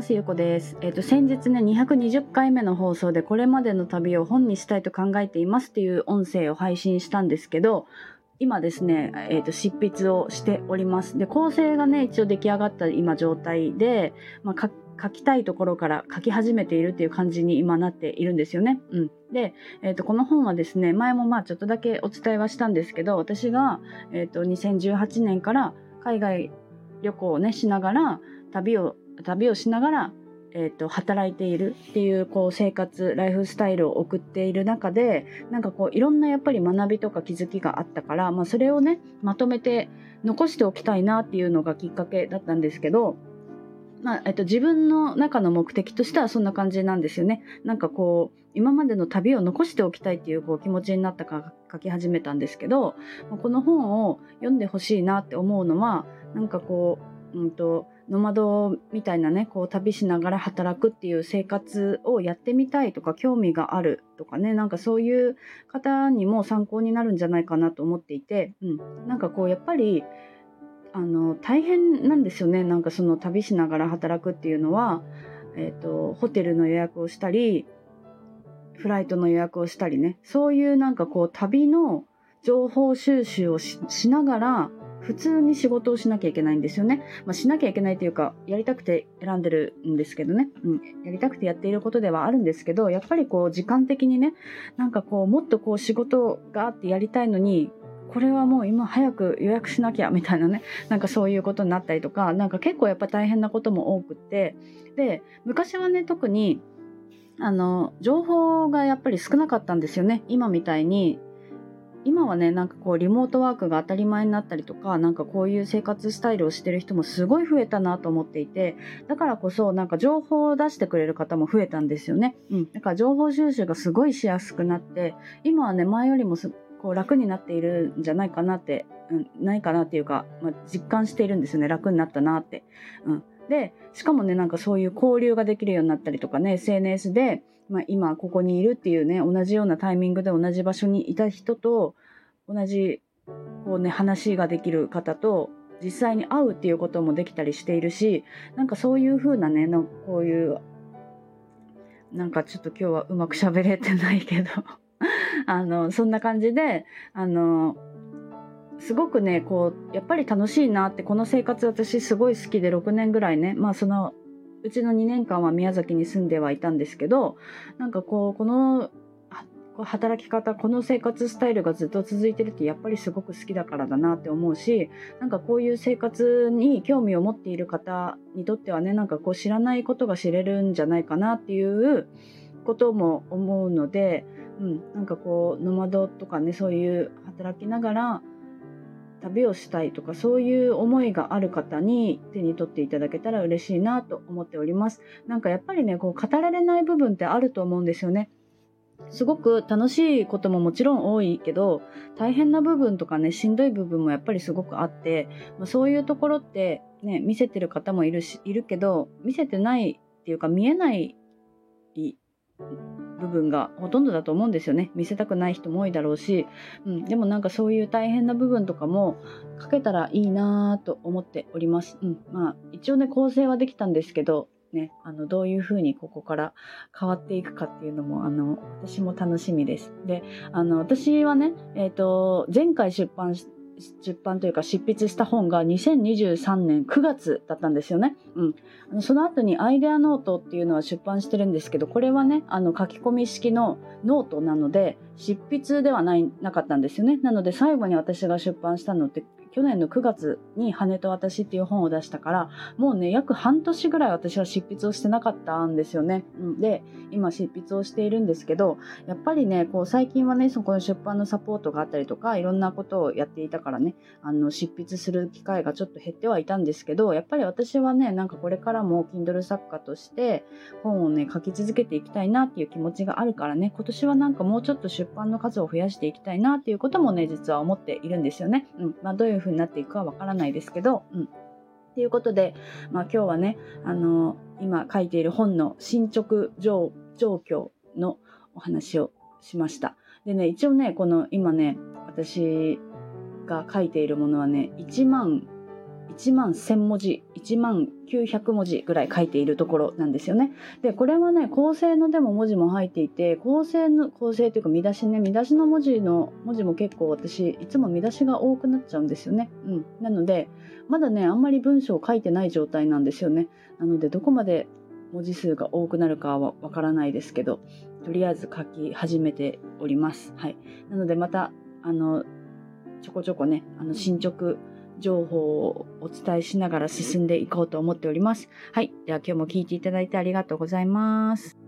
ます。ゆこです。えっ、と、先日ね、220回目の放送でこれまでの旅を本にしたいと考えていますっていう音声を配信したんですけど、今ですね、えっ、ー、と、執筆をしております。で、構成がね、一応出来上がった今状態で、まあ、書きたいところから書き始めているっていう感じに今なっているんですよね。うん。で、え、ー、と、この本はですね、前もまあちょっとだけお伝えはしたんですけど、私が、えっ、と、2018年から海外旅行をね、しながら、旅を旅をしながら、えーと、働いているっていうこう生活ライフスタイルを送っている中でなんかこういろんなやっぱり学びとか気づきがあったから、まあ、それをねまとめて残しておきたいなっていうのがきっかけだったんですけど、まあえっと、自分の中の目的としてはそんな感じなんですよね。なんかこう今までの旅を残しておきたいっていうこう気持ちになったから書き始めたんですけどこの本を読んでほしいなって思うのはなんかこう、うんとノマドみたいなねこう旅しながら働くっていう生活をやってみたいとか興味があるとかねなんかそういう方にも参考になるんじゃないかなと思っていて、うん、なんかこうやっぱりあの大変なんですよね。なんかその旅しながら働くっていうのは、えーと、ホテルの予約をしたりフライトの予約をしたりね。そういうなんかこう旅の情報収集をしながら普通に仕事をしなきゃいけないんですよね。まあ、しなきゃいけないというか、やりたくて選んでるんですけどね。うん。やりたくてやっていることではあるんですけど、やっぱりこう、時間的にね、なんかこう、もっとこう、仕事があってやりたいのに、これはもう今早く予約しなきゃみたいなね、なんかそういうことになったりとか、なんか結構やっぱ大変なことも多くって、で、昔はね、特に、あの、情報がやっぱり少なかったんですよね。今みたいに、今はねなんかこうリモートワークが当たり前になったりとかなんかこういう生活スタイルをしてる人もすごい増えたなと思っていてだからこそなんか情報を出してくれる方も増えたんですよね。うん、だから情報収集がすごいしやすくなって今はね前よりもこう楽になっているんじゃないかなって、うん、ないかなっていうか、まあ、実感しているんですよね楽になったなって。うん、でしかもねなんかそういう交流ができるようになったりとかね SNS でまあ、今ここにいるっていうね同じようなタイミングで同じ場所にいた人と同じこう、ね、話ができる方と実際に会うっていうこともできたりしているしなんかそういう風なねのこういうなんかちょっと今日はうまく喋れてないけど あのそんな感じであのすごくねこうやっぱり楽しいなってこの生活私すごい好きで6年ぐらいねまあそのうちの2年間は宮崎に住んではいたんですけどなんかこうこの働き方この生活スタイルがずっと続いてるってやっぱりすごく好きだからだなって思うしなんかこういう生活に興味を持っている方にとってはねなんかこう知らないことが知れるんじゃないかなっていうことも思うので、うん、なんかこうノマドとかねそういう働きながら旅をしたいとかそういう思いがある方に手に取っていただけたら嬉しいなと思っております。なんかやっぱりね、こう語られない部分ってあると思うんですよね。すごく楽しいことももちろん多いけど大変な部分とかねしんどい部分もやっぱりすごくあって、まあ、そういうところってね見せてる方もいるしいるけど見せてないっていうか見えない部分がほとんどだと思うんですよね。見せたくない人も多いだろうし、うん、でもなんかそういう大変な部分とかも書けたらいいなと思っております、うん、まあ一応ね構成はできたんですけどね、あのどういうふうにここから変わっていくかっていうのもあの私も楽しみです。であの私はね、えーと前回出版し出版というか執筆した本が2023年9月だったんですよね。うん。その後にアイデアノートっていうのは出版してるんですけど、これはね、あの書き込み式のノートなので、執筆ではない、なかったんですよね。なので最後に私が出版したのって去年の9月に羽と私っていう本を出したから、もうね、約半年ぐらい私は執筆をしてなかったんですよね。で、今執筆をしているんですけど、やっぱりね、こう最近はね、そこの出版のサポートがあったりとか、いろんなことをやっていたからね、あの、執筆する機会がちょっと減ってはいたんですけど、やっぱり私はね、なんかこれからも Kindle 作家として本をね、書き続けていきたいなっていう気持ちがあるからね、今年はなんかもうちょっと出版の数を増やしていきたいなっていうこともね、実は思っているんですよね。うん。まあどういう風になっていくかわからないですけど、うん。ということで、まあ今日はね、あの、今書いている本の進捗状況のお話をしました。でね、一応ね、この今ね、私が書いているものはね、1万1万1000文字1万900文字ぐらい書いているところなんですよね。でこれはね構成のでも文字も入っていて構成の構成というか見出しね見出しの文字の文字も結構私いつも見出しが多くなっちゃうんですよね。うん、なのでまだねあんまり文章を書いてない状態なんですよね。なのでどこまで文字数が多くなるかはわからないですけどとりあえず書き始めております。はい、なのでまたあのちょこちょこねあの進捗情報をお伝えしながら進んでいこうと思っております。はい。では今日も聞いていただいてありがとうございます。